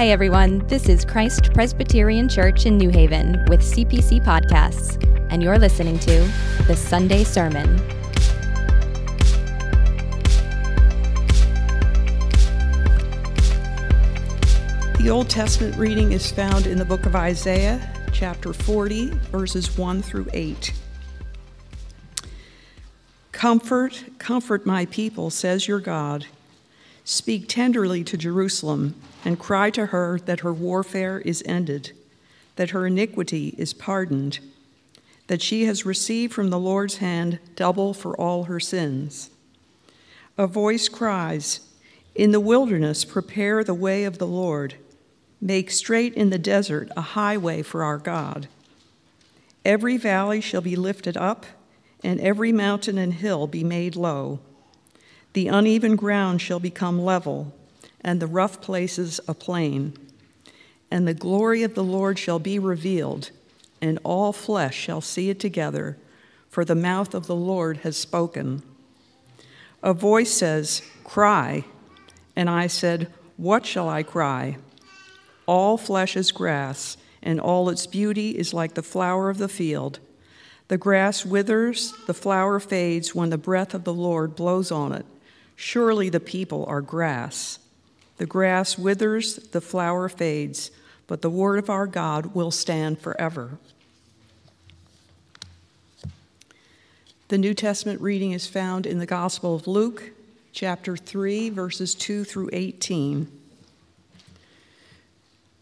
Hey everyone, this is Christ Presbyterian Church in New Haven with CPC Podcasts, and you're listening to the Sunday Sermon. The Old Testament reading is found in the book of Isaiah, chapter 40, verses 1 through 8. Comfort, comfort my people, says your God. Speak tenderly to Jerusalem and cry to her that her warfare is ended, that her iniquity is pardoned, that she has received from the Lord's hand double for all her sins. A voice cries, In the wilderness, prepare the way of the Lord. Make straight in the desert a highway for our God. Every valley shall be lifted up, and every mountain and hill be made low. The uneven ground shall become level and the rough places a plain. And the glory of the Lord shall be revealed, and all flesh shall see it together, for the mouth of the Lord has spoken. A voice says, Cry. And I said, What shall I cry? All flesh is grass, and all its beauty is like the flower of the field. The grass withers, the flower fades when the breath of the Lord blows on it. Surely the people are grass. The grass withers, the flower fades, but the word of our God will stand forever. The New Testament reading is found in the Gospel of Luke, chapter 3, verses 2 through 18.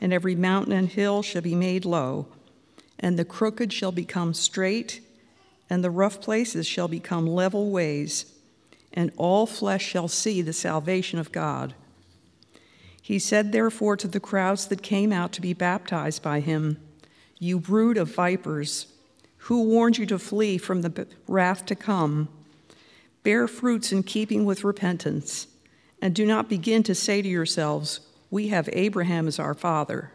and every mountain and hill shall be made low, and the crooked shall become straight, and the rough places shall become level ways, and all flesh shall see the salvation of God. He said, therefore, to the crowds that came out to be baptized by him, You brood of vipers, who warned you to flee from the wrath to come? Bear fruits in keeping with repentance, and do not begin to say to yourselves, We have Abraham as our father.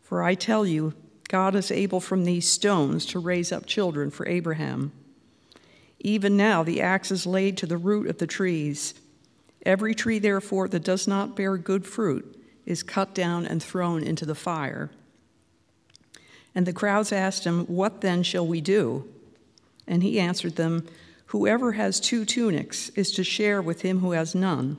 For I tell you, God is able from these stones to raise up children for Abraham. Even now the axe is laid to the root of the trees. Every tree, therefore, that does not bear good fruit is cut down and thrown into the fire. And the crowds asked him, What then shall we do? And he answered them, Whoever has two tunics is to share with him who has none,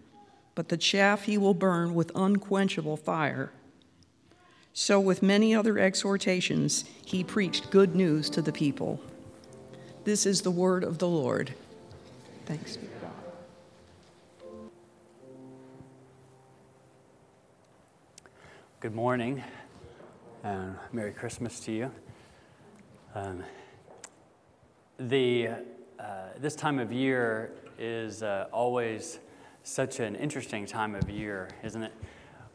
but the chaff he will burn with unquenchable fire. So, with many other exhortations, he preached good news to the people. This is the word of the Lord. Thanks be. to God. Good morning, and Merry Christmas to you. Um, the, uh, this time of year is uh, always such an interesting time of year, isn't it?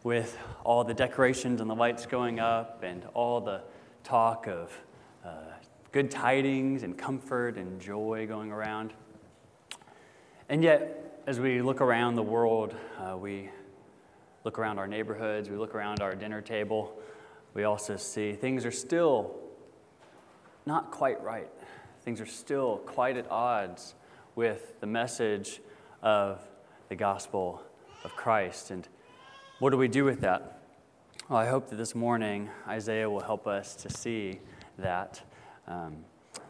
With all the decorations and the lights going up, and all the talk of uh, good tidings and comfort and joy going around. And yet, as we look around the world, uh, we look around our neighborhoods, we look around our dinner table, we also see things are still not quite right. Things are still quite at odds with the message of the gospel of Christ. And what do we do with that? Well, I hope that this morning Isaiah will help us to see that. Um,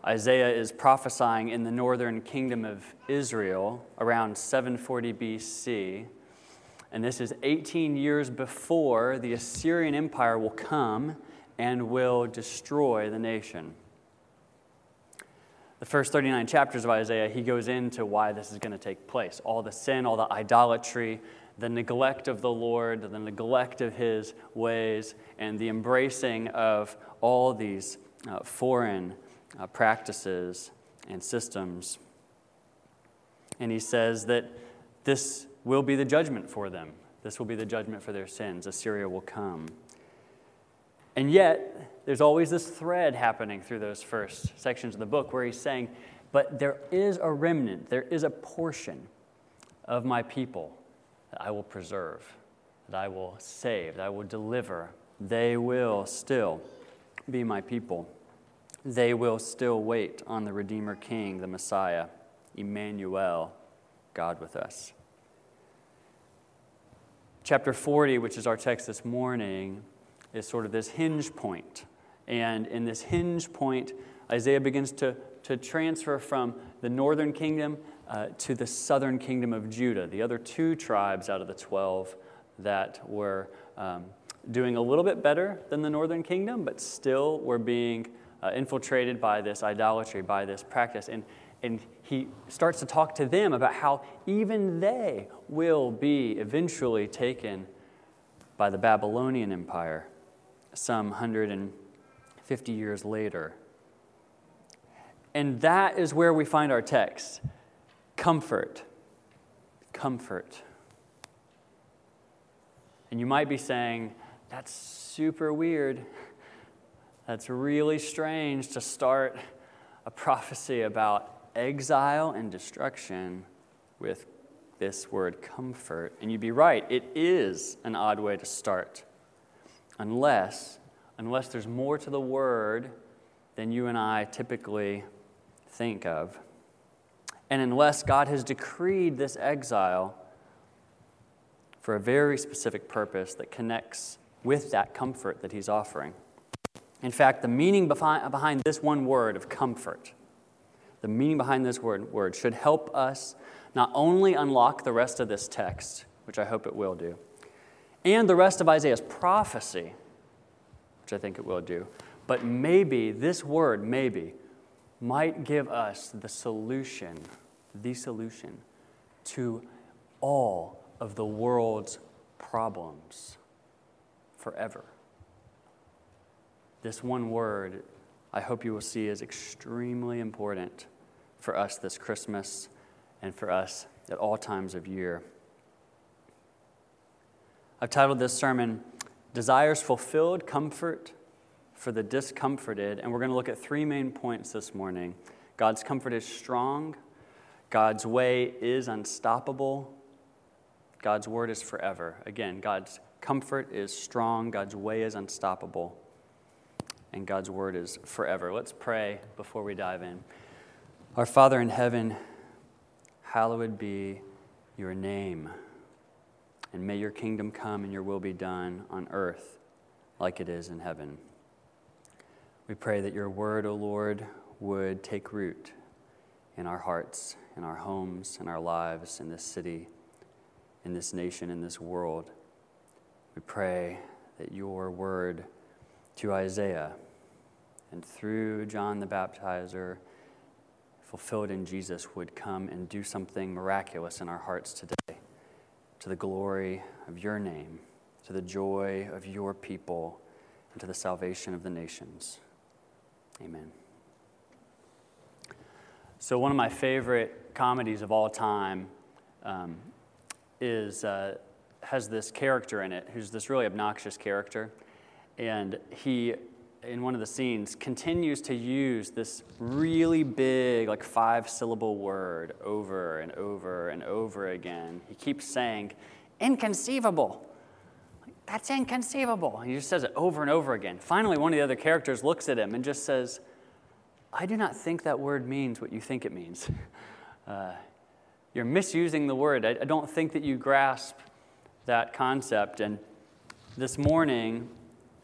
Isaiah is prophesying in the northern kingdom of Israel around 740 BC. And this is 18 years before the Assyrian Empire will come and will destroy the nation. The first 39 chapters of Isaiah, he goes into why this is going to take place all the sin, all the idolatry, the neglect of the Lord, the neglect of his ways, and the embracing of all these uh, foreign uh, practices and systems. And he says that this will be the judgment for them. This will be the judgment for their sins. Assyria will come. And yet, there's always this thread happening through those first sections of the book where he's saying, But there is a remnant, there is a portion of my people that I will preserve, that I will save, that I will deliver. They will still be my people they will still wait on the Redeemer King, the Messiah, Emmanuel, God with us. Chapter 40, which is our text this morning, is sort of this hinge point. And in this hinge point, Isaiah begins to, to transfer from the northern kingdom uh, to the southern kingdom of Judah, the other two tribes out of the 12 that were um, doing a little bit better than the northern kingdom, but still were being uh, infiltrated by this idolatry, by this practice. And, and he starts to talk to them about how even they will be eventually taken by the Babylonian Empire some 150 years later. And that is where we find our text comfort. Comfort. And you might be saying, that's super weird. That's really strange to start a prophecy about exile and destruction with this word comfort. And you'd be right, it is an odd way to start. Unless, unless there's more to the word than you and I typically think of. And unless God has decreed this exile for a very specific purpose that connects with that comfort that He's offering. In fact, the meaning behind this one word of comfort, the meaning behind this word, word should help us not only unlock the rest of this text, which I hope it will do, and the rest of Isaiah's prophecy, which I think it will do, but maybe this word, maybe, might give us the solution, the solution to all of the world's problems forever. This one word, I hope you will see, is extremely important for us this Christmas and for us at all times of year. I've titled this sermon, Desires Fulfilled Comfort for the Discomforted, and we're going to look at three main points this morning. God's comfort is strong, God's way is unstoppable, God's word is forever. Again, God's comfort is strong, God's way is unstoppable and God's word is forever. Let's pray before we dive in. Our Father in heaven, hallowed be your name, and may your kingdom come and your will be done on earth like it is in heaven. We pray that your word, O Lord, would take root in our hearts, in our homes, in our lives, in this city, in this nation, in this world. We pray that your word to Isaiah and through John the Baptizer, fulfilled in Jesus, would come and do something miraculous in our hearts today to the glory of your name, to the joy of your people, and to the salvation of the nations. Amen. So, one of my favorite comedies of all time um, is, uh, has this character in it who's this really obnoxious character. And he in one of the scenes, continues to use this really big, like five syllable word over and over and over again. He keeps saying, inconceivable. That's inconceivable. He just says it over and over again. Finally, one of the other characters looks at him and just says, I do not think that word means what you think it means. Uh, you're misusing the word. I, I don't think that you grasp that concept. And this morning,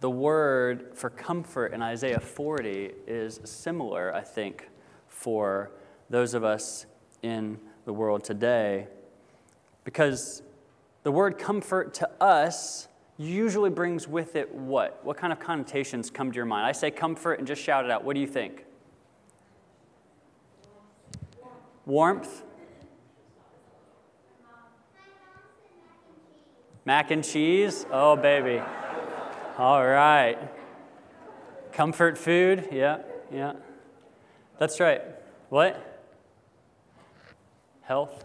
the word for comfort in Isaiah 40 is similar, I think, for those of us in the world today. Because the word comfort to us usually brings with it what? What kind of connotations come to your mind? I say comfort and just shout it out. What do you think? Warmth? Mac and cheese? Oh, baby. All right. Comfort food? Yeah, yeah. That's right. What? Health?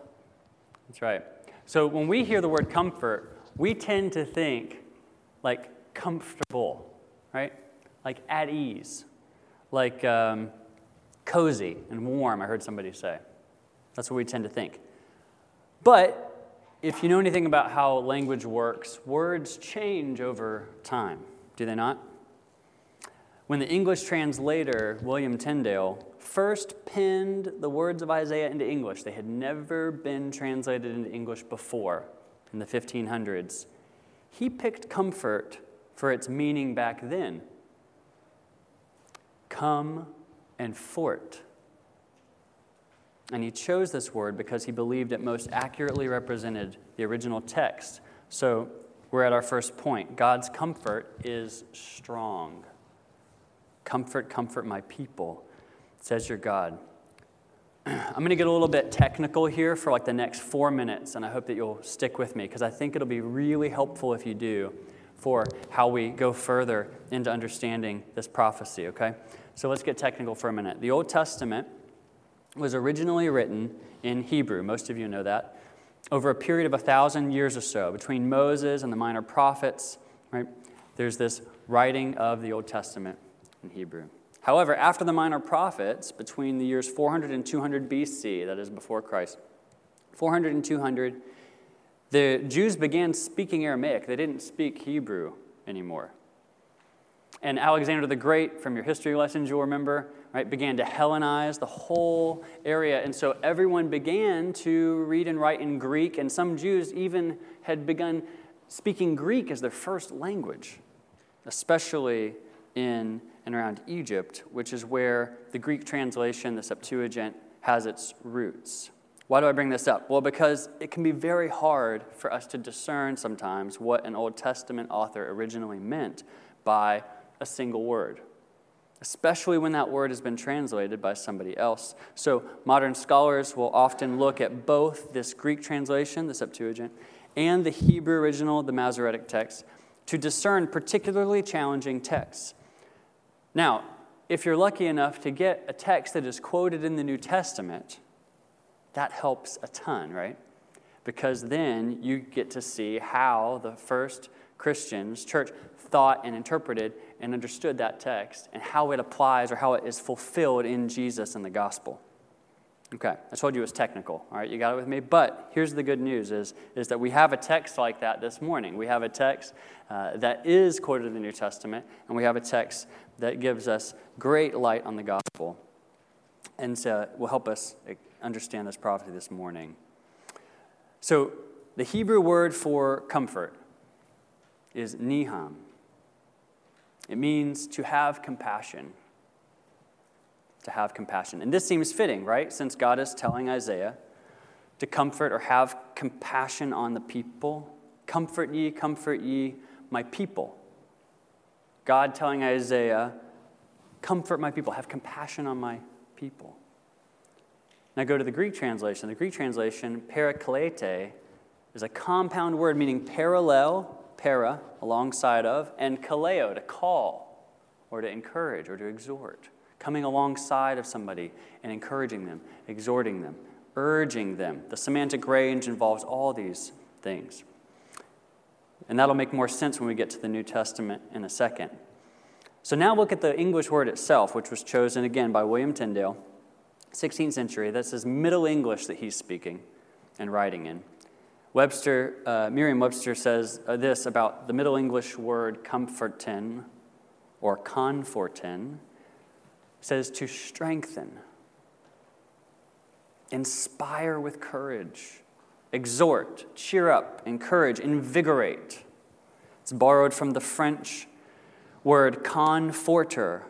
That's right. So when we hear the word comfort, we tend to think like comfortable, right? Like at ease, like um, cozy and warm, I heard somebody say. That's what we tend to think. But if you know anything about how language works, words change over time, do they not? When the English translator, William Tyndale, first penned the words of Isaiah into English, they had never been translated into English before in the 1500s. He picked comfort for its meaning back then. Come and fort. And he chose this word because he believed it most accurately represented the original text. So we're at our first point. God's comfort is strong. Comfort, comfort my people, says your God. I'm going to get a little bit technical here for like the next four minutes, and I hope that you'll stick with me because I think it'll be really helpful if you do for how we go further into understanding this prophecy, okay? So let's get technical for a minute. The Old Testament was originally written in Hebrew. Most of you know that. Over a period of a thousand years or so, between Moses and the minor prophets, right, there's this writing of the Old Testament in Hebrew. However, after the minor prophets, between the years 400 and 200 BC, that is before Christ, 400 and 200, the Jews began speaking Aramaic. They didn't speak Hebrew anymore. And Alexander the Great, from your history lessons, you'll remember, right, began to Hellenize the whole area. And so everyone began to read and write in Greek, and some Jews even had begun speaking Greek as their first language, especially in and around Egypt, which is where the Greek translation, the Septuagint, has its roots. Why do I bring this up? Well, because it can be very hard for us to discern sometimes what an Old Testament author originally meant by a single word, especially when that word has been translated by somebody else. So, modern scholars will often look at both this Greek translation, the Septuagint, and the Hebrew original, the Masoretic text, to discern particularly challenging texts. Now, if you're lucky enough to get a text that is quoted in the New Testament, that helps a ton, right? Because then you get to see how the first Christians, church, thought and interpreted and understood that text and how it applies or how it is fulfilled in Jesus and the gospel. Okay, I told you it was technical. All right, you got it with me? But here's the good news is, is that we have a text like that this morning. We have a text uh, that is quoted in the New Testament, and we have a text that gives us great light on the gospel and so will help us understand this prophecy this morning. So, the Hebrew word for comfort is niham. It means to have compassion. To have compassion. And this seems fitting, right? Since God is telling Isaiah to comfort or have compassion on the people. Comfort ye, comfort ye, my people. God telling Isaiah, comfort my people, have compassion on my people. Now go to the Greek translation. The Greek translation, parakalete, is a compound word meaning parallel para, alongside of, and kaleo, to call or to encourage or to exhort. Coming alongside of somebody and encouraging them, exhorting them, urging them. The semantic range involves all these things. And that'll make more sense when we get to the New Testament in a second. So now look at the English word itself, which was chosen again by William Tyndale, 16th century. This is Middle English that he's speaking and writing in. Webster, uh, Merriam-Webster says uh, this about the Middle English word comforten or conforten, says to strengthen, inspire with courage, exhort, cheer up, encourage, invigorate. It's borrowed from the French word conforter,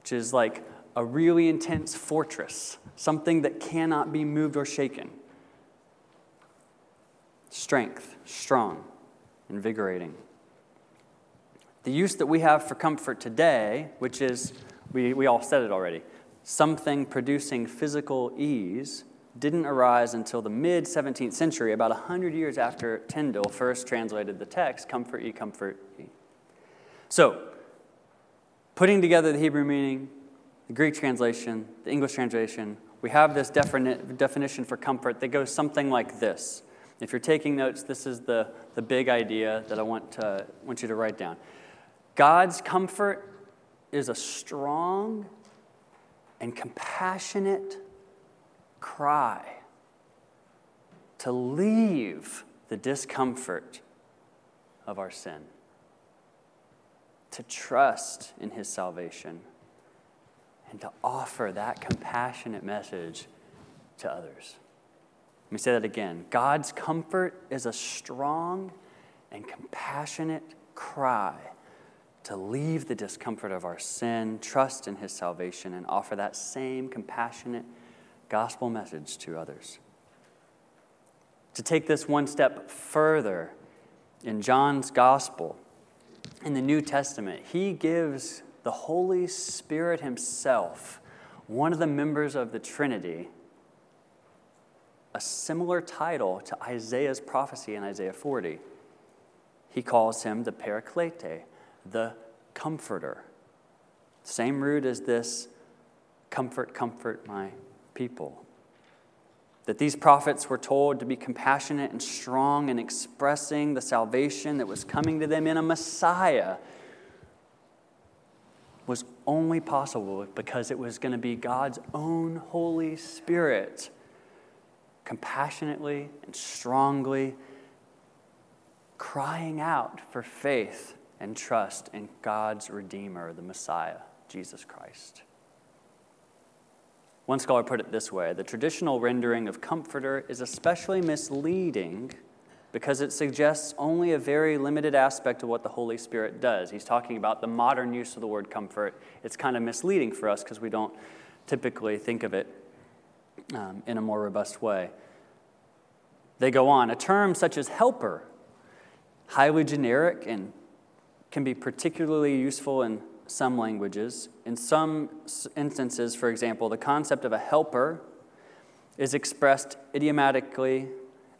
which is like a really intense fortress, something that cannot be moved or shaken. Strength, strong, invigorating. The use that we have for comfort today, which is, we, we all said it already, something producing physical ease, didn't arise until the mid 17th century, about 100 years after Tyndale first translated the text, comfort ye, comfort ye. So, putting together the Hebrew meaning, the Greek translation, the English translation, we have this defini- definition for comfort that goes something like this. If you're taking notes, this is the, the big idea that I want, to, want you to write down. God's comfort is a strong and compassionate cry to leave the discomfort of our sin to trust in his salvation and to offer that compassionate message to others. Let me say that again. God's comfort is a strong and compassionate cry to leave the discomfort of our sin, trust in his salvation, and offer that same compassionate gospel message to others. To take this one step further, in John's gospel, in the New Testament, he gives the Holy Spirit himself, one of the members of the Trinity, a similar title to Isaiah's prophecy in Isaiah 40. He calls him the Paraclete, the Comforter. Same root as this comfort, comfort my people that these prophets were told to be compassionate and strong in expressing the salvation that was coming to them in a Messiah was only possible because it was going to be God's own Holy Spirit compassionately and strongly crying out for faith and trust in God's Redeemer, the Messiah, Jesus Christ. One scholar put it this way the traditional rendering of comforter is especially misleading because it suggests only a very limited aspect of what the Holy Spirit does. He's talking about the modern use of the word comfort. It's kind of misleading for us because we don't typically think of it um, in a more robust way. They go on. A term such as helper, highly generic and can be particularly useful in some languages. In some instances, for example, the concept of a helper is expressed idiomatically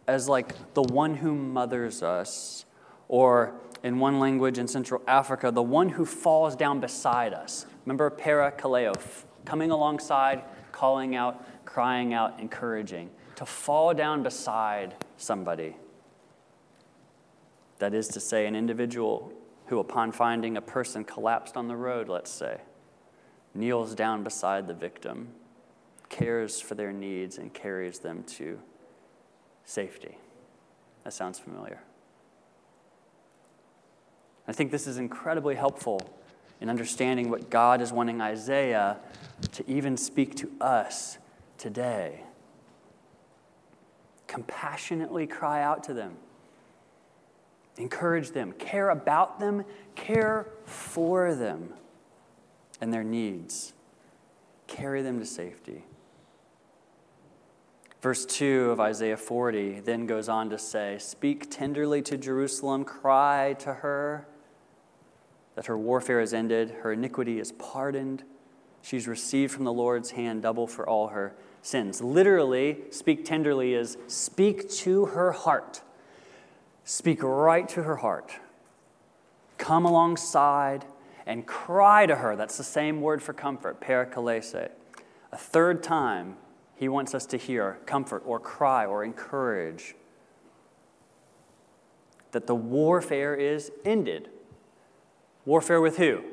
as like the one who mothers us, or in one language in Central Africa, the one who falls down beside us. Remember parakaleo, coming alongside, calling out, crying out, encouraging. To fall down beside somebody. That is to say, an individual who, upon finding a person collapsed on the road, let's say, kneels down beside the victim, cares for their needs, and carries them to safety. That sounds familiar. I think this is incredibly helpful in understanding what God is wanting Isaiah to even speak to us today. Compassionately cry out to them Encourage them, care about them, care for them and their needs. Carry them to safety. Verse 2 of Isaiah 40 then goes on to say, Speak tenderly to Jerusalem, cry to her that her warfare is ended, her iniquity is pardoned. She's received from the Lord's hand double for all her sins. Literally, speak tenderly is speak to her heart. Speak right to her heart. Come alongside and cry to her. That's the same word for comfort, parakalese. A third time, he wants us to hear comfort or cry or encourage that the warfare is ended. Warfare with who?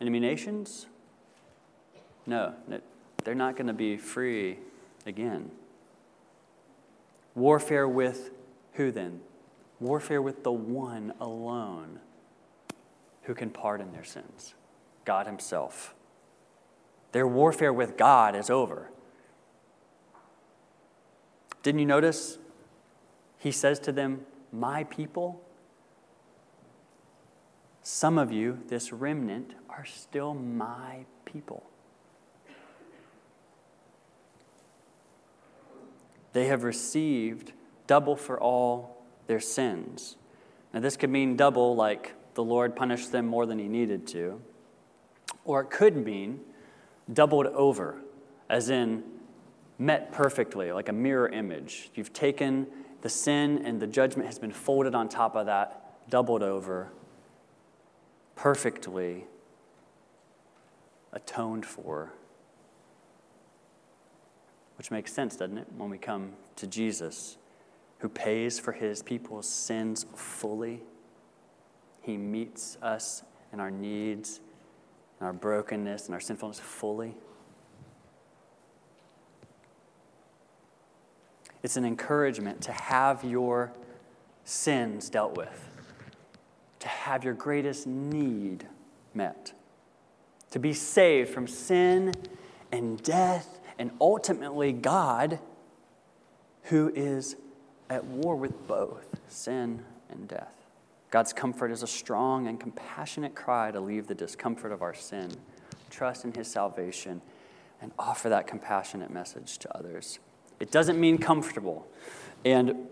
Enemy nations? No, they're not going to be free again. Warfare with who then? Warfare with the one alone who can pardon their sins God Himself. Their warfare with God is over. Didn't you notice? He says to them, My people. Some of you, this remnant, are still my people. They have received double for all their sins. Now, this could mean double, like the Lord punished them more than he needed to, or it could mean doubled over, as in met perfectly, like a mirror image. You've taken the sin and the judgment has been folded on top of that, doubled over, perfectly atoned for. Which makes sense, doesn't it, when we come to Jesus, who pays for his people's sins fully? He meets us in our needs, in our brokenness, and our sinfulness fully. It's an encouragement to have your sins dealt with, to have your greatest need met, to be saved from sin and death, and ultimately God, who is at war with both sin and death. God's comfort is a strong and compassionate cry to leave the discomfort of our sin, trust in His salvation, and offer that compassionate message to others. It doesn't mean comfortable. And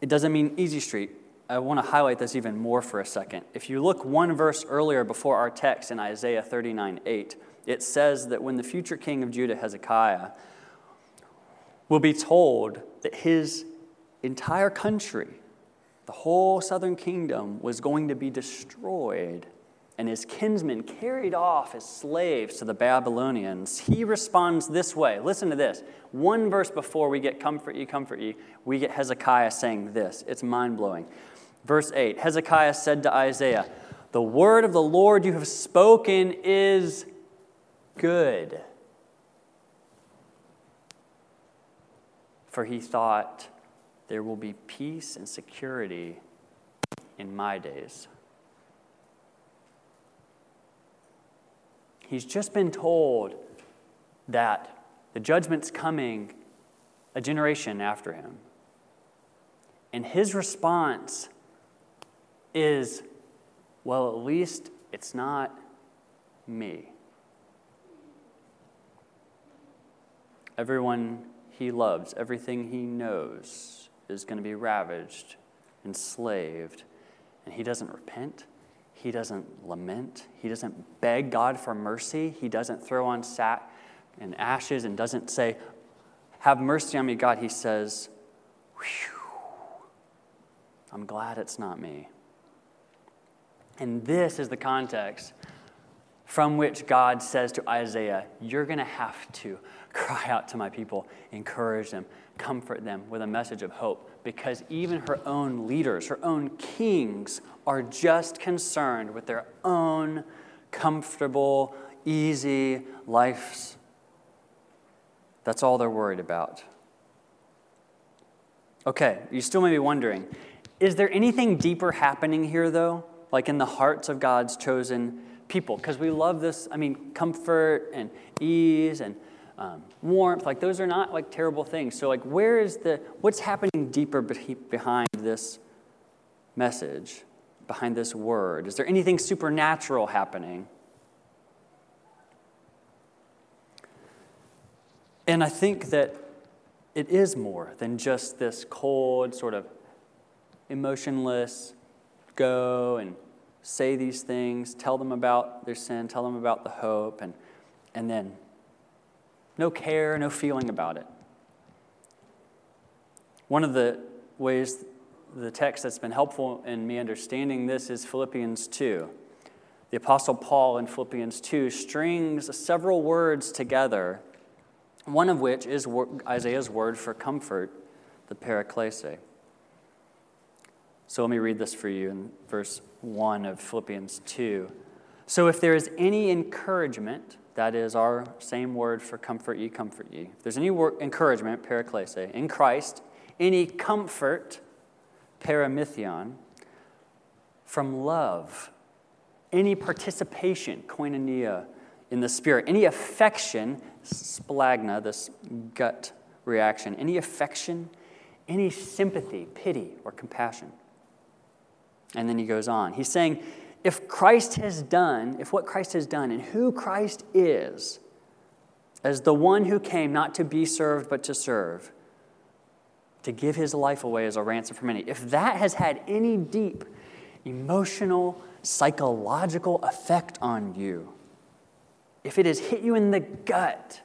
it doesn't mean easy street. I want to highlight this even more for a second. If you look one verse earlier before our text in Isaiah 39 8, it says that when the future king of Judah, Hezekiah, will be told that his entire country, the whole southern kingdom, was going to be destroyed and his kinsmen carried off as slaves to the Babylonians, he responds this way. Listen to this. One verse before we get comfort ye, comfort ye, we get Hezekiah saying this. It's mind blowing. Verse 8 Hezekiah said to Isaiah, The word of the Lord you have spoken is good. For he thought, There will be peace and security in my days. He's just been told that the judgment's coming a generation after him. And his response is, well, at least it's not me. Everyone he loves, everything he knows is going to be ravaged, enslaved, and he doesn't repent. He doesn't lament. He doesn't beg God for mercy. He doesn't throw on sack and ashes and doesn't say, Have mercy on me, God. He says, I'm glad it's not me. And this is the context from which God says to Isaiah, You're going to have to cry out to my people, encourage them, comfort them with a message of hope because even her own leaders, her own kings, are just concerned with their own comfortable, easy lives. That's all they're worried about. Okay, you still may be wondering is there anything deeper happening here, though? Like in the hearts of God's chosen people? Because we love this, I mean, comfort and ease and um, warmth, like those are not like terrible things. So, like, where is the, what's happening deeper behind this message, behind this word? Is there anything supernatural happening? And I think that it is more than just this cold, sort of emotionless, go and say these things, tell them about their sin, tell them about the hope, and, and then no care, no feeling about it. One of the ways the text that's been helpful in me understanding this is Philippians 2. The Apostle Paul in Philippians 2 strings several words together, one of which is Isaiah's word for comfort, the paraklese. So let me read this for you in verse 1 of Philippians 2. So if there is any encouragement, that is our same word for comfort ye, comfort ye. If there's any word, encouragement, paraklese, in Christ, any comfort, paramythion, from love, any participation, koinonia, in the Spirit, any affection, splagna, this gut reaction, any affection, any sympathy, pity, or compassion. And then he goes on. He's saying, if Christ has done, if what Christ has done and who Christ is, as the one who came not to be served but to serve, to give his life away as a ransom for many, if that has had any deep emotional, psychological effect on you, if it has hit you in the gut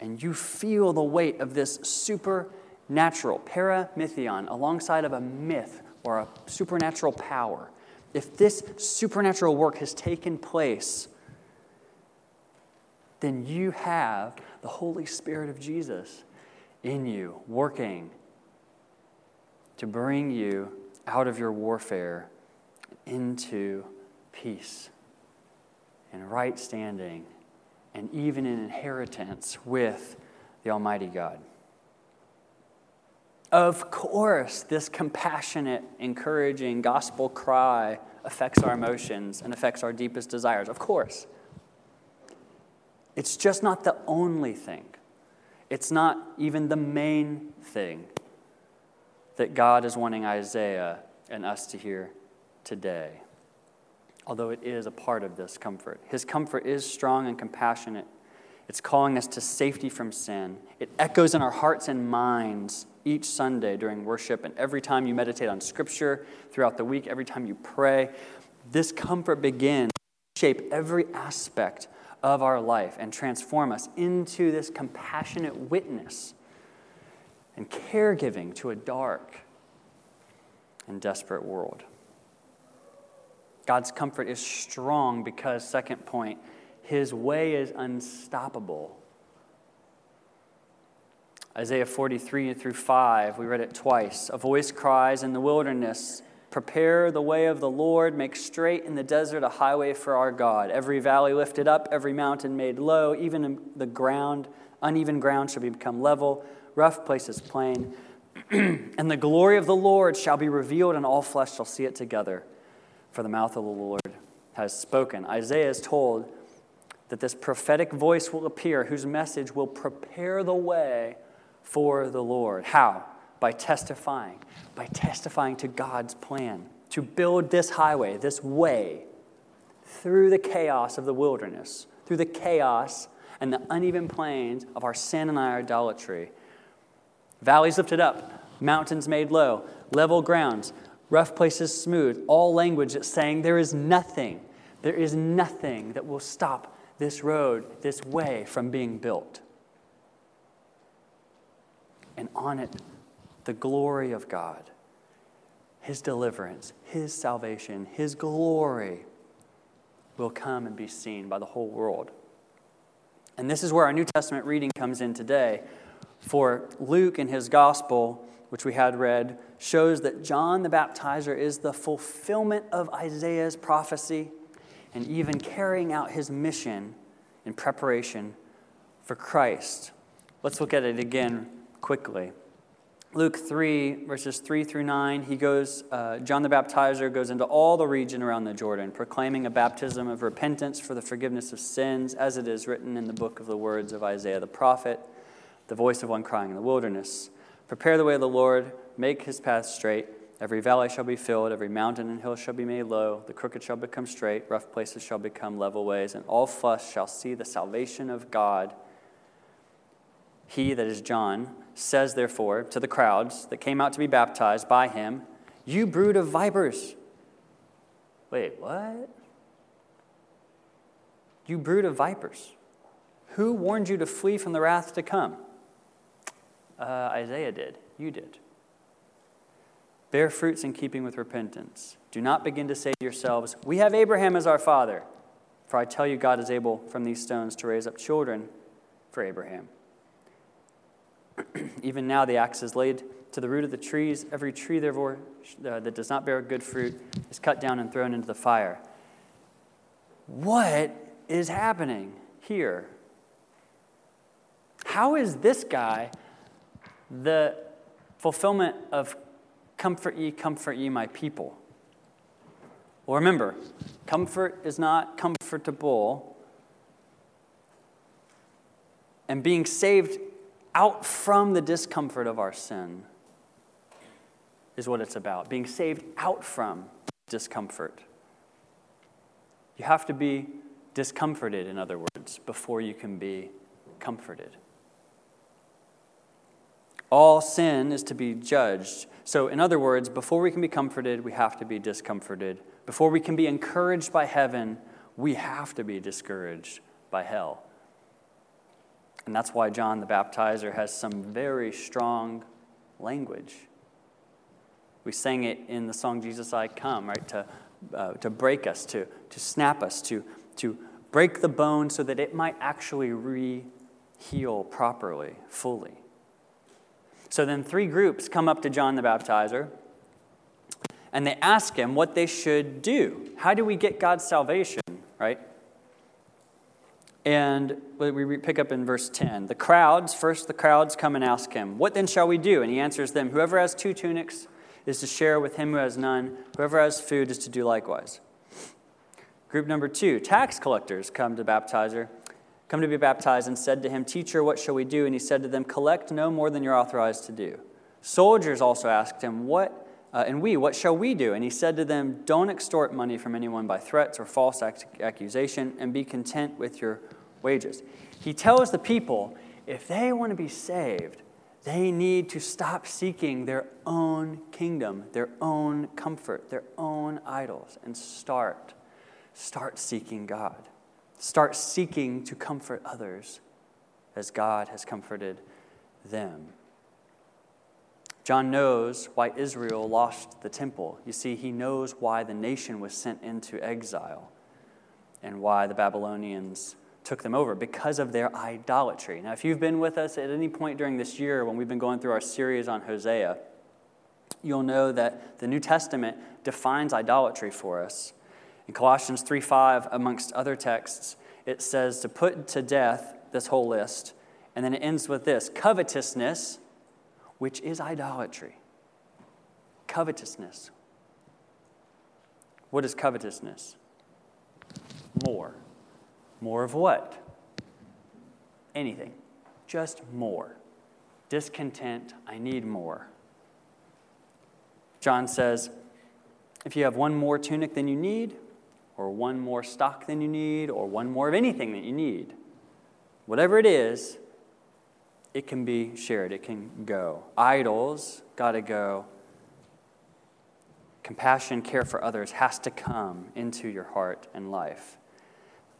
and you feel the weight of this supernatural, paramythion, alongside of a myth or a supernatural power, if this supernatural work has taken place, then you have the Holy Spirit of Jesus in you, working to bring you out of your warfare into peace and right standing and even an inheritance with the Almighty God. Of course, this compassionate, encouraging gospel cry affects our emotions and affects our deepest desires. Of course. It's just not the only thing, it's not even the main thing that God is wanting Isaiah and us to hear today although it is a part of this comfort. His comfort is strong and compassionate. It's calling us to safety from sin. It echoes in our hearts and minds each Sunday during worship and every time you meditate on Scripture throughout the week, every time you pray. This comfort begins to shape every aspect of our life and transform us into this compassionate witness and caregiving to a dark and desperate world. God's comfort is strong because, second point, his way is unstoppable. Isaiah 43 through 5, we read it twice. A voice cries in the wilderness, Prepare the way of the Lord, make straight in the desert a highway for our God. Every valley lifted up, every mountain made low, even the ground, uneven ground shall become level, rough places plain. and the glory of the Lord shall be revealed, and all flesh shall see it together for the mouth of the Lord has spoken. Isaiah is told that this prophetic voice will appear whose message will prepare the way for the Lord. How? By testifying, by testifying to God's plan to build this highway, this way, through the chaos of the wilderness, through the chaos and the uneven plains of our sin and our idolatry. Valleys lifted up, mountains made low, level grounds, rough places smooth, all language that's saying there is nothing, there is nothing that will stop this road, this way from being built. And on it, the glory of God, His deliverance, His salvation, His glory will come and be seen by the whole world. And this is where our New Testament reading comes in today. For Luke in his gospel, which we had read, shows that John the Baptizer is the fulfillment of Isaiah's prophecy and even carrying out his mission in preparation for Christ. Let's look at it again quickly. Luke 3, verses 3 through 9, he goes, uh, John the Baptizer goes into all the region around the Jordan, proclaiming a baptism of repentance for the forgiveness of sins, as it is written in the book of the words of Isaiah the prophet, the voice of one crying in the wilderness. Prepare the way of the Lord, make his path straight. Every valley shall be filled, every mountain and hill shall be made low. The crooked shall become straight, rough places shall become level ways, and all flesh shall see the salvation of God. He, that is John, says therefore to the crowds that came out to be baptized by him, You brood of vipers. Wait, what? You brood of vipers. Who warned you to flee from the wrath to come? Uh, Isaiah did. You did. Bear fruits in keeping with repentance. Do not begin to say to yourselves, We have Abraham as our father. For I tell you, God is able from these stones to raise up children for Abraham. Even now, the axe is laid to the root of the trees. Every tree, therefore, uh, that does not bear good fruit is cut down and thrown into the fire. what is happening here? How is this guy the fulfillment of comfort ye, comfort ye, my people? Well, remember, comfort is not comfortable. And being saved out from the discomfort of our sin is what it's about. Being saved out from discomfort. You have to be discomforted, in other words, before you can be comforted. All sin is to be judged. So, in other words, before we can be comforted, we have to be discomforted. Before we can be encouraged by heaven, we have to be discouraged by hell. And that's why John the Baptizer has some very strong language. We sang it in the song Jesus I Come, right? To, uh, to break us, to, to snap us, to, to break the bone so that it might actually re heal properly, fully. So then three groups come up to John the Baptizer and they ask him what they should do. How do we get God's salvation, right? And we pick up in verse 10. The crowds, first the crowds come and ask him, What then shall we do? And he answers them, Whoever has two tunics is to share with him who has none. Whoever has food is to do likewise. Group number two, tax collectors come to baptizer come to be baptized and said to him, Teacher, what shall we do? And he said to them, Collect no more than you're authorized to do. Soldiers also asked him, What? Uh, and we, what shall we do? And he said to them, Don't extort money from anyone by threats or false accusation, and be content with your wages. He tells the people, if they want to be saved, they need to stop seeking their own kingdom, their own comfort, their own idols, and start, start seeking God. Start seeking to comfort others as God has comforted them. John knows why Israel lost the temple. You see, he knows why the nation was sent into exile and why the Babylonians took them over because of their idolatry. Now, if you've been with us at any point during this year when we've been going through our series on Hosea, you'll know that the New Testament defines idolatry for us. In Colossians 3:5, amongst other texts, it says to put to death this whole list, and then it ends with this covetousness, which is idolatry. Covetousness. What is covetousness? More. More of what? Anything. Just more. Discontent, I need more. John says, if you have one more tunic than you need, or one more stock than you need, or one more of anything that you need. Whatever it is, it can be shared, it can go. Idols got to go. Compassion, care for others has to come into your heart and life.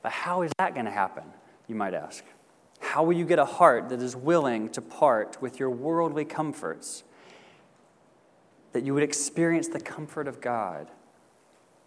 But how is that going to happen, you might ask? How will you get a heart that is willing to part with your worldly comforts, that you would experience the comfort of God?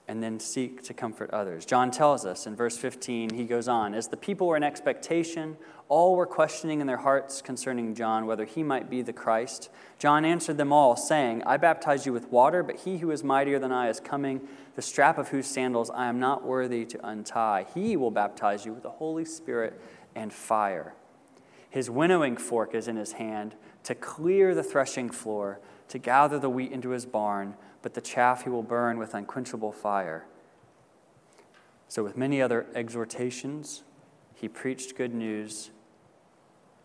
And then seek to comfort others. John tells us in verse 15, he goes on, As the people were in expectation, all were questioning in their hearts concerning John whether he might be the Christ. John answered them all, saying, I baptize you with water, but he who is mightier than I is coming, the strap of whose sandals I am not worthy to untie. He will baptize you with the Holy Spirit and fire. His winnowing fork is in his hand to clear the threshing floor, to gather the wheat into his barn but the chaff he will burn with unquenchable fire. So, with many other exhortations, he preached good news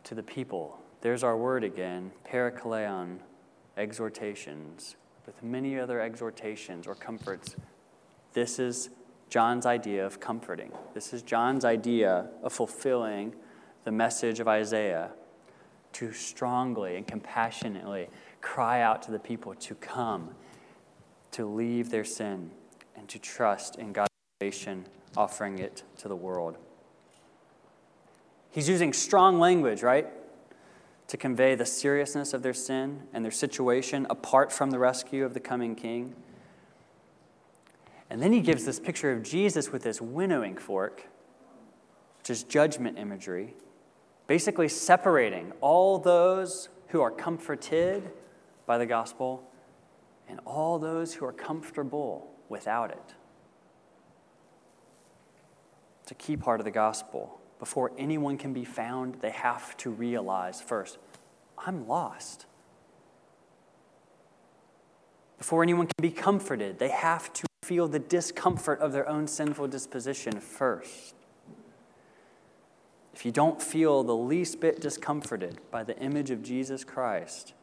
to the people. There's our word again, parakaleon, exhortations. With many other exhortations or comforts, this is John's idea of comforting. This is John's idea of fulfilling the message of Isaiah to strongly and compassionately cry out to the people to come to leave their sin and to trust in God's salvation, offering it to the world. He's using strong language, right? To convey the seriousness of their sin and their situation apart from the rescue of the coming king. And then he gives this picture of Jesus with this winnowing fork, which is judgment imagery, basically separating all those who are comforted by the gospel and all those who are comfortable without it. It's a key part of the gospel. Before anyone can be found, they have to realize first, I'm lost. Before anyone can be comforted, they have to feel the discomfort of their own sinful disposition first. If you don't feel the least bit discomforted by the image of Jesus Christ,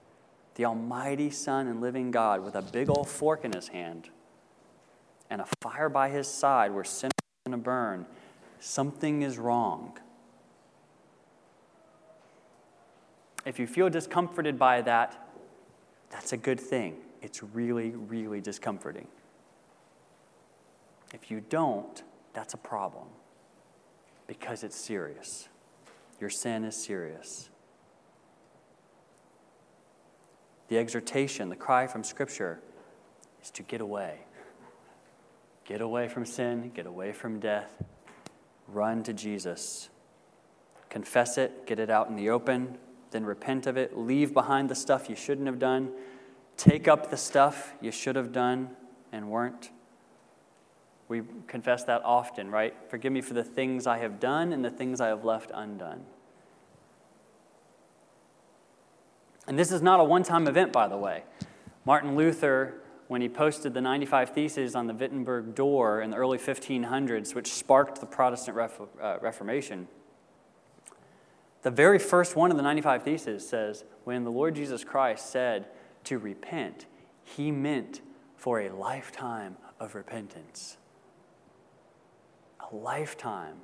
the Almighty Son and living God with a big old fork in his hand and a fire by his side where sin is going to burn, something is wrong. If you feel discomforted by that, that's a good thing. It's really, really discomforting. If you don't, that's a problem because it's serious. Your sin is serious. The exhortation, the cry from Scripture is to get away. Get away from sin, get away from death, run to Jesus. Confess it, get it out in the open, then repent of it. Leave behind the stuff you shouldn't have done. Take up the stuff you should have done and weren't. We confess that often, right? Forgive me for the things I have done and the things I have left undone. And this is not a one time event, by the way. Martin Luther, when he posted the 95 Theses on the Wittenberg door in the early 1500s, which sparked the Protestant uh, Reformation, the very first one of the 95 Theses says, when the Lord Jesus Christ said to repent, he meant for a lifetime of repentance a lifetime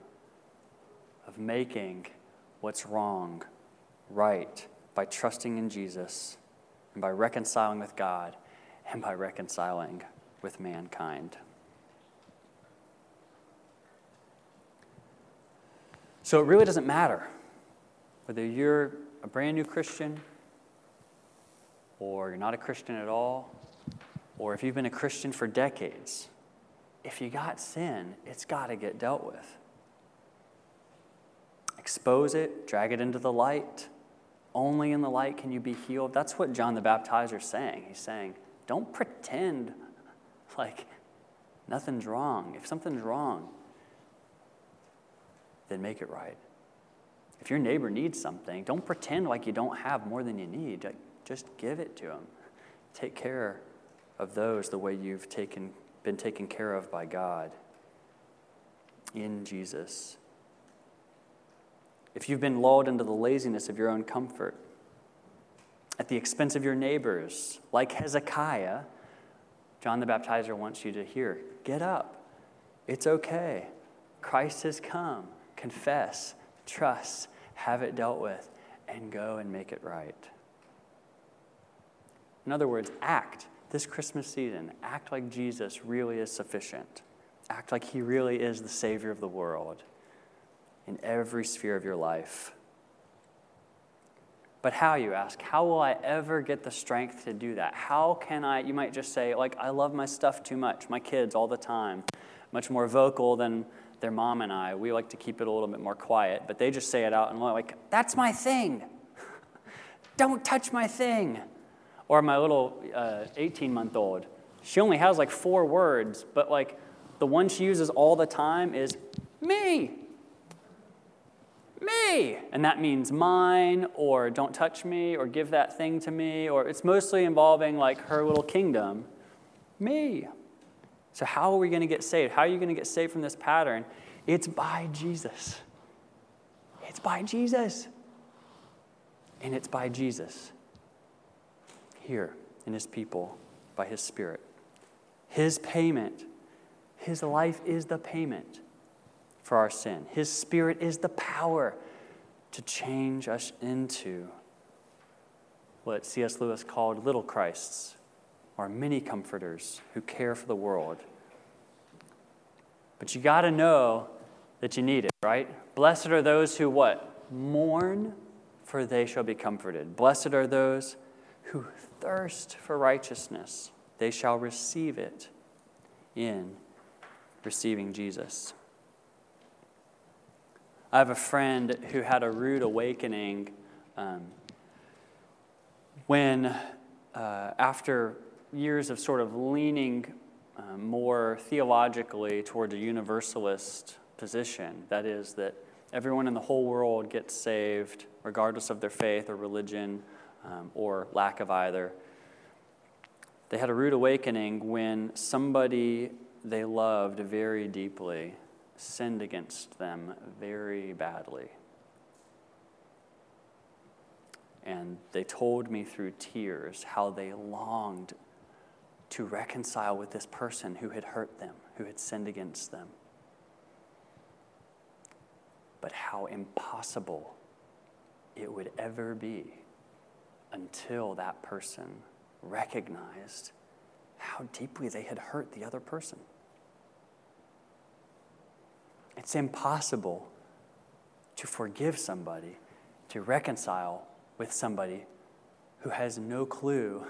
of making what's wrong right by trusting in Jesus and by reconciling with God and by reconciling with mankind. So it really doesn't matter whether you're a brand new Christian or you're not a Christian at all, or if you've been a Christian for decades if you got sin, it's got to get dealt with. Expose it, drag it into the light. Only in the light can you be healed. That's what John the Baptizer is saying. He's saying, don't pretend like nothing's wrong. If something's wrong, then make it right. If your neighbor needs something, don't pretend like you don't have more than you need. Just give it to them. Take care of those the way you've taken been taken care of by God in Jesus. If you've been lulled into the laziness of your own comfort at the expense of your neighbors, like Hezekiah, John the Baptizer wants you to hear get up. It's okay. Christ has come. Confess, trust, have it dealt with, and go and make it right. In other words, act this Christmas season, act like Jesus really is sufficient. Act like he really is the Savior of the world in every sphere of your life. But how, you ask? How will I ever get the strength to do that? How can I, you might just say, like, I love my stuff too much, my kids all the time, much more vocal than their mom and I. We like to keep it a little bit more quiet, but they just say it out and like, that's my thing. Don't touch my thing. Or my little 18 uh, month old. She only has like four words, but like the one she uses all the time is me. Me. And that means mine, or don't touch me, or give that thing to me, or it's mostly involving like her little kingdom. Me. So, how are we going to get saved? How are you going to get saved from this pattern? It's by Jesus. It's by Jesus. And it's by Jesus here in his people by his Spirit. His payment, his life is the payment for our sin. His Spirit is the power to change us into what C.S. Lewis called little Christs, or mini comforters who care for the world. But you got to know that you need it, right? Blessed are those who what? Mourn, for they shall be comforted. Blessed are those who thirst for righteousness, they shall receive it in receiving Jesus. I have a friend who had a rude awakening um, when, uh, after years of sort of leaning uh, more theologically toward a universalist position. That is, that everyone in the whole world gets saved, regardless of their faith or religion um, or lack of either. They had a rude awakening when somebody they loved very deeply sinned against them very badly. And they told me through tears how they longed to reconcile with this person who had hurt them, who had sinned against them. But how impossible it would ever be until that person recognized how deeply they had hurt the other person. It's impossible to forgive somebody, to reconcile with somebody who has no clue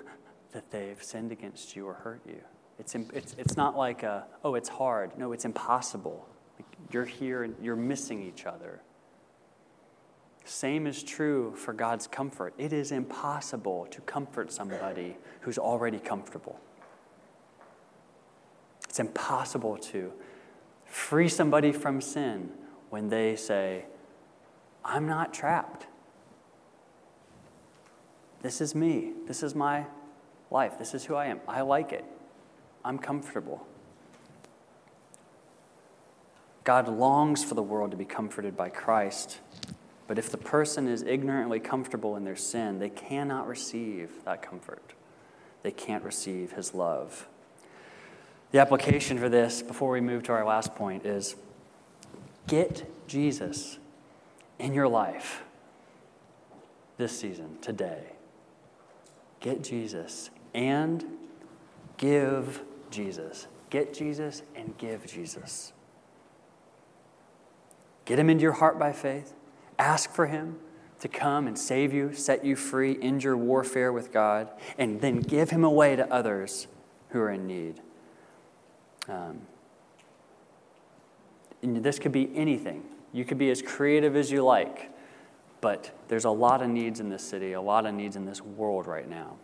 that they've sinned against you or hurt you. It's, it's, it's not like, a, oh, it's hard. No, it's impossible. You're here and you're missing each other. Same is true for God's comfort. It is impossible to comfort somebody who's already comfortable. It's impossible to free somebody from sin when they say, I'm not trapped. This is me. This is my life. This is who I am. I like it. I'm comfortable. God longs for the world to be comforted by Christ, but if the person is ignorantly comfortable in their sin, they cannot receive that comfort. They can't receive his love. The application for this, before we move to our last point, is get Jesus in your life this season, today. Get Jesus and give Jesus. Get Jesus and give Jesus. Get him into your heart by faith. Ask for him to come and save you, set you free, end your warfare with God, and then give him away to others who are in need. Um, this could be anything. You could be as creative as you like, but there's a lot of needs in this city, a lot of needs in this world right now.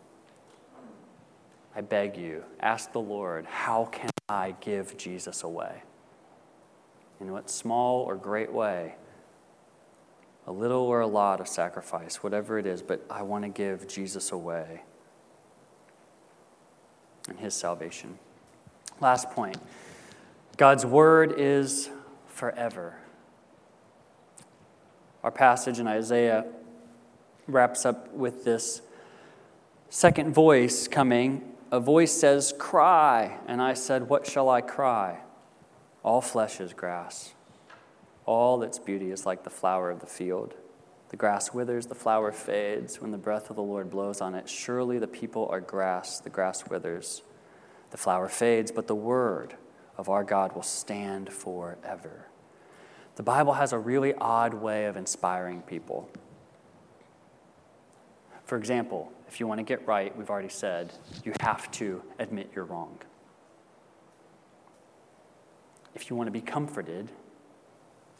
I beg you, ask the Lord, how can I give Jesus away? In what small or great way, a little or a lot of sacrifice, whatever it is, but I want to give Jesus away and his salvation. Last point God's word is forever. Our passage in Isaiah wraps up with this second voice coming. A voice says, Cry. And I said, What shall I cry? All flesh is grass. All its beauty is like the flower of the field. The grass withers, the flower fades when the breath of the Lord blows on it. Surely the people are grass, the grass withers, the flower fades, but the word of our God will stand forever. The Bible has a really odd way of inspiring people. For example, if you want to get right, we've already said, you have to admit you're wrong. If you want to be comforted,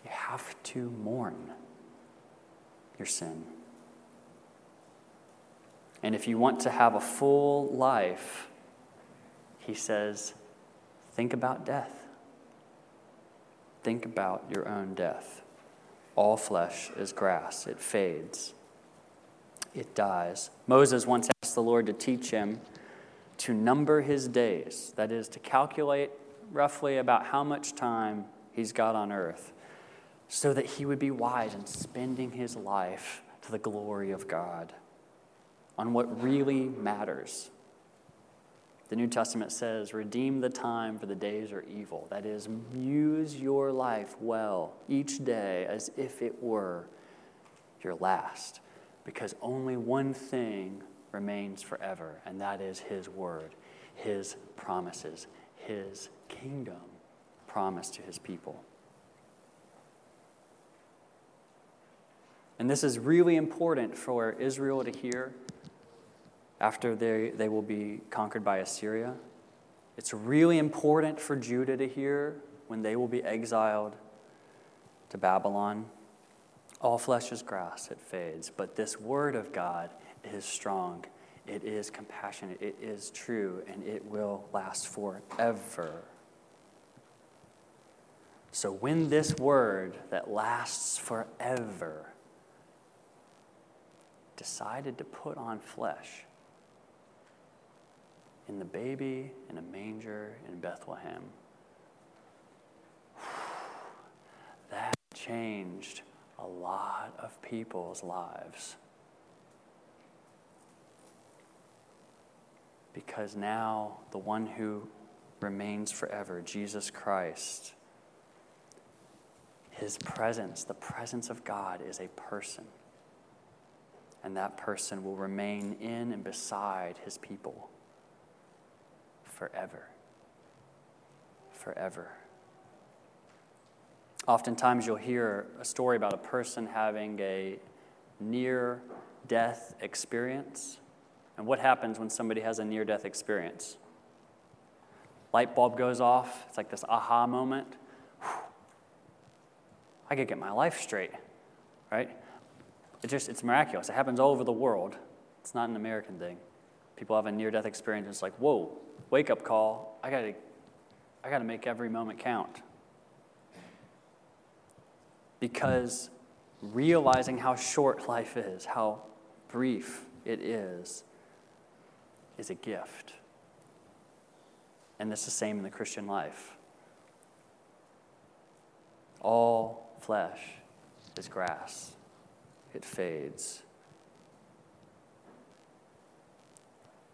you have to mourn your sin. And if you want to have a full life, he says, think about death. Think about your own death. All flesh is grass, it fades, it dies. Moses once asked the Lord to teach him to number his days, that is, to calculate roughly about how much time he's got on earth so that he would be wise in spending his life to the glory of God on what really matters. The New Testament says, redeem the time for the days are evil. That is, use your life well each day as if it were your last, because only one thing remains forever, and that is His word, His promises, His kingdom promised to His people. And this is really important for Israel to hear after they, they will be conquered by Assyria. It's really important for Judah to hear when they will be exiled to Babylon. All flesh is grass, it fades, but this word of God is strong. It is compassionate, it is true, and it will last forever. So when this word that lasts forever decided to put on flesh in the baby in a manger in Bethlehem, that changed a lot of people's lives. Because now the one who remains forever, Jesus Christ, his presence, the presence of God, is a person. And that person will remain in and beside his people forever. Forever. Oftentimes, you'll hear a story about a person having a near death experience. And what happens when somebody has a near death experience? Light bulb goes off. It's like this aha moment. I could get my life straight, right? It just, it's miraculous. It happens all over the world. It's not an American thing. People have a near death experience. It's like, whoa, wake up call. I gotta, I gotta make every moment count. Because realizing how short life is, how brief it is, is a gift. And it's the same in the Christian life. All flesh is grass, it fades.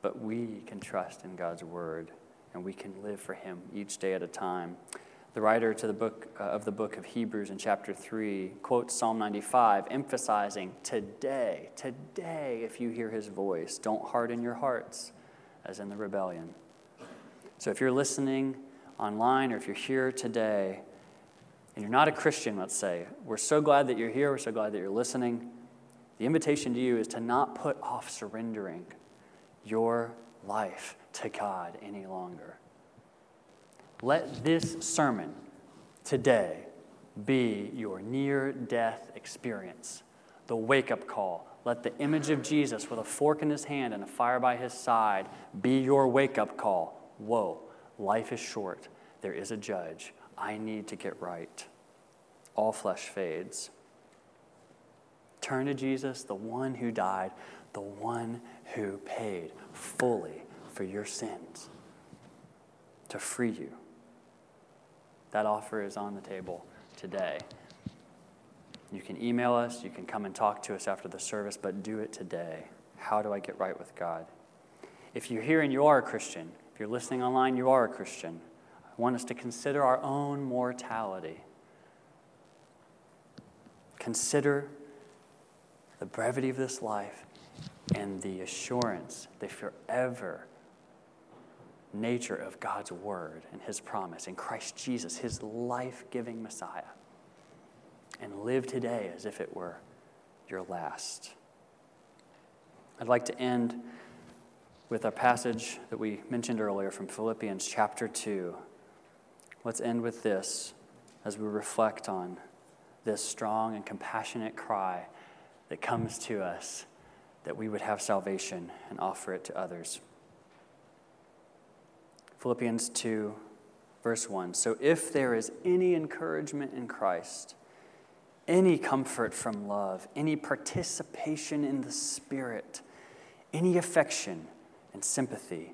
But we can trust in God's word and we can live for Him each day at a time. The writer to the book uh, of the book of Hebrews in chapter 3 quotes Psalm 95 emphasizing today today if you hear his voice don't harden your hearts as in the rebellion. So if you're listening online or if you're here today and you're not a Christian let's say we're so glad that you're here we're so glad that you're listening. The invitation to you is to not put off surrendering your life to God any longer. Let this sermon today be your near death experience, the wake up call. Let the image of Jesus with a fork in his hand and a fire by his side be your wake up call. Whoa, life is short. There is a judge. I need to get right. All flesh fades. Turn to Jesus, the one who died, the one who paid fully for your sins to free you. That offer is on the table today. You can email us, you can come and talk to us after the service, but do it today. How do I get right with God? If you're here and you are a Christian, if you're listening online, you are a Christian, I want us to consider our own mortality. Consider the brevity of this life and the assurance, the forever nature of God's word and his promise in Christ Jesus, his life giving Messiah. And live today as if it were your last. I'd like to end with a passage that we mentioned earlier from Philippians chapter 2. Let's end with this as we reflect on this strong and compassionate cry that comes to us that we would have salvation and offer it to others. Philippians 2, verse 1. So if there is any encouragement in Christ, any comfort from love, any participation in the Spirit, any affection and sympathy,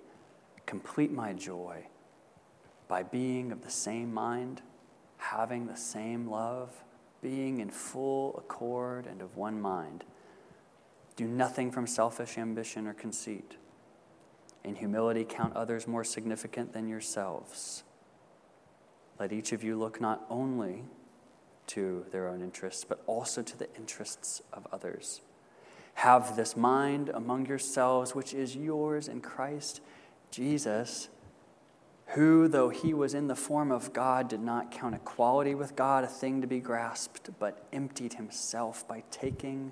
complete my joy by being of the same mind, having the same love, being in full accord and of one mind. Do nothing from selfish ambition or conceit in humility, count others more significant than yourselves. Let each of you look not only to their own interests, but also to the interests of others. Have this mind among yourselves, which is yours in Christ Jesus, who, though he was in the form of God, did not count equality with God a thing to be grasped, but emptied himself by taking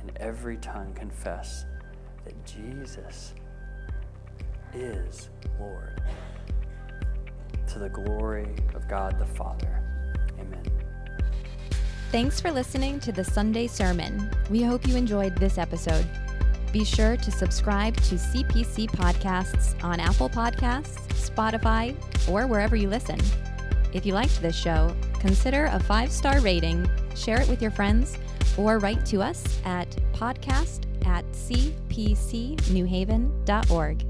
and every tongue confess that Jesus is Lord. To the glory of God the Father. Amen. Thanks for listening to the Sunday Sermon. We hope you enjoyed this episode. Be sure to subscribe to CPC Podcasts on Apple Podcasts, Spotify, or wherever you listen. If you liked this show, consider a five star rating, share it with your friends, or write to us at podcast at cpcnewhaven.org.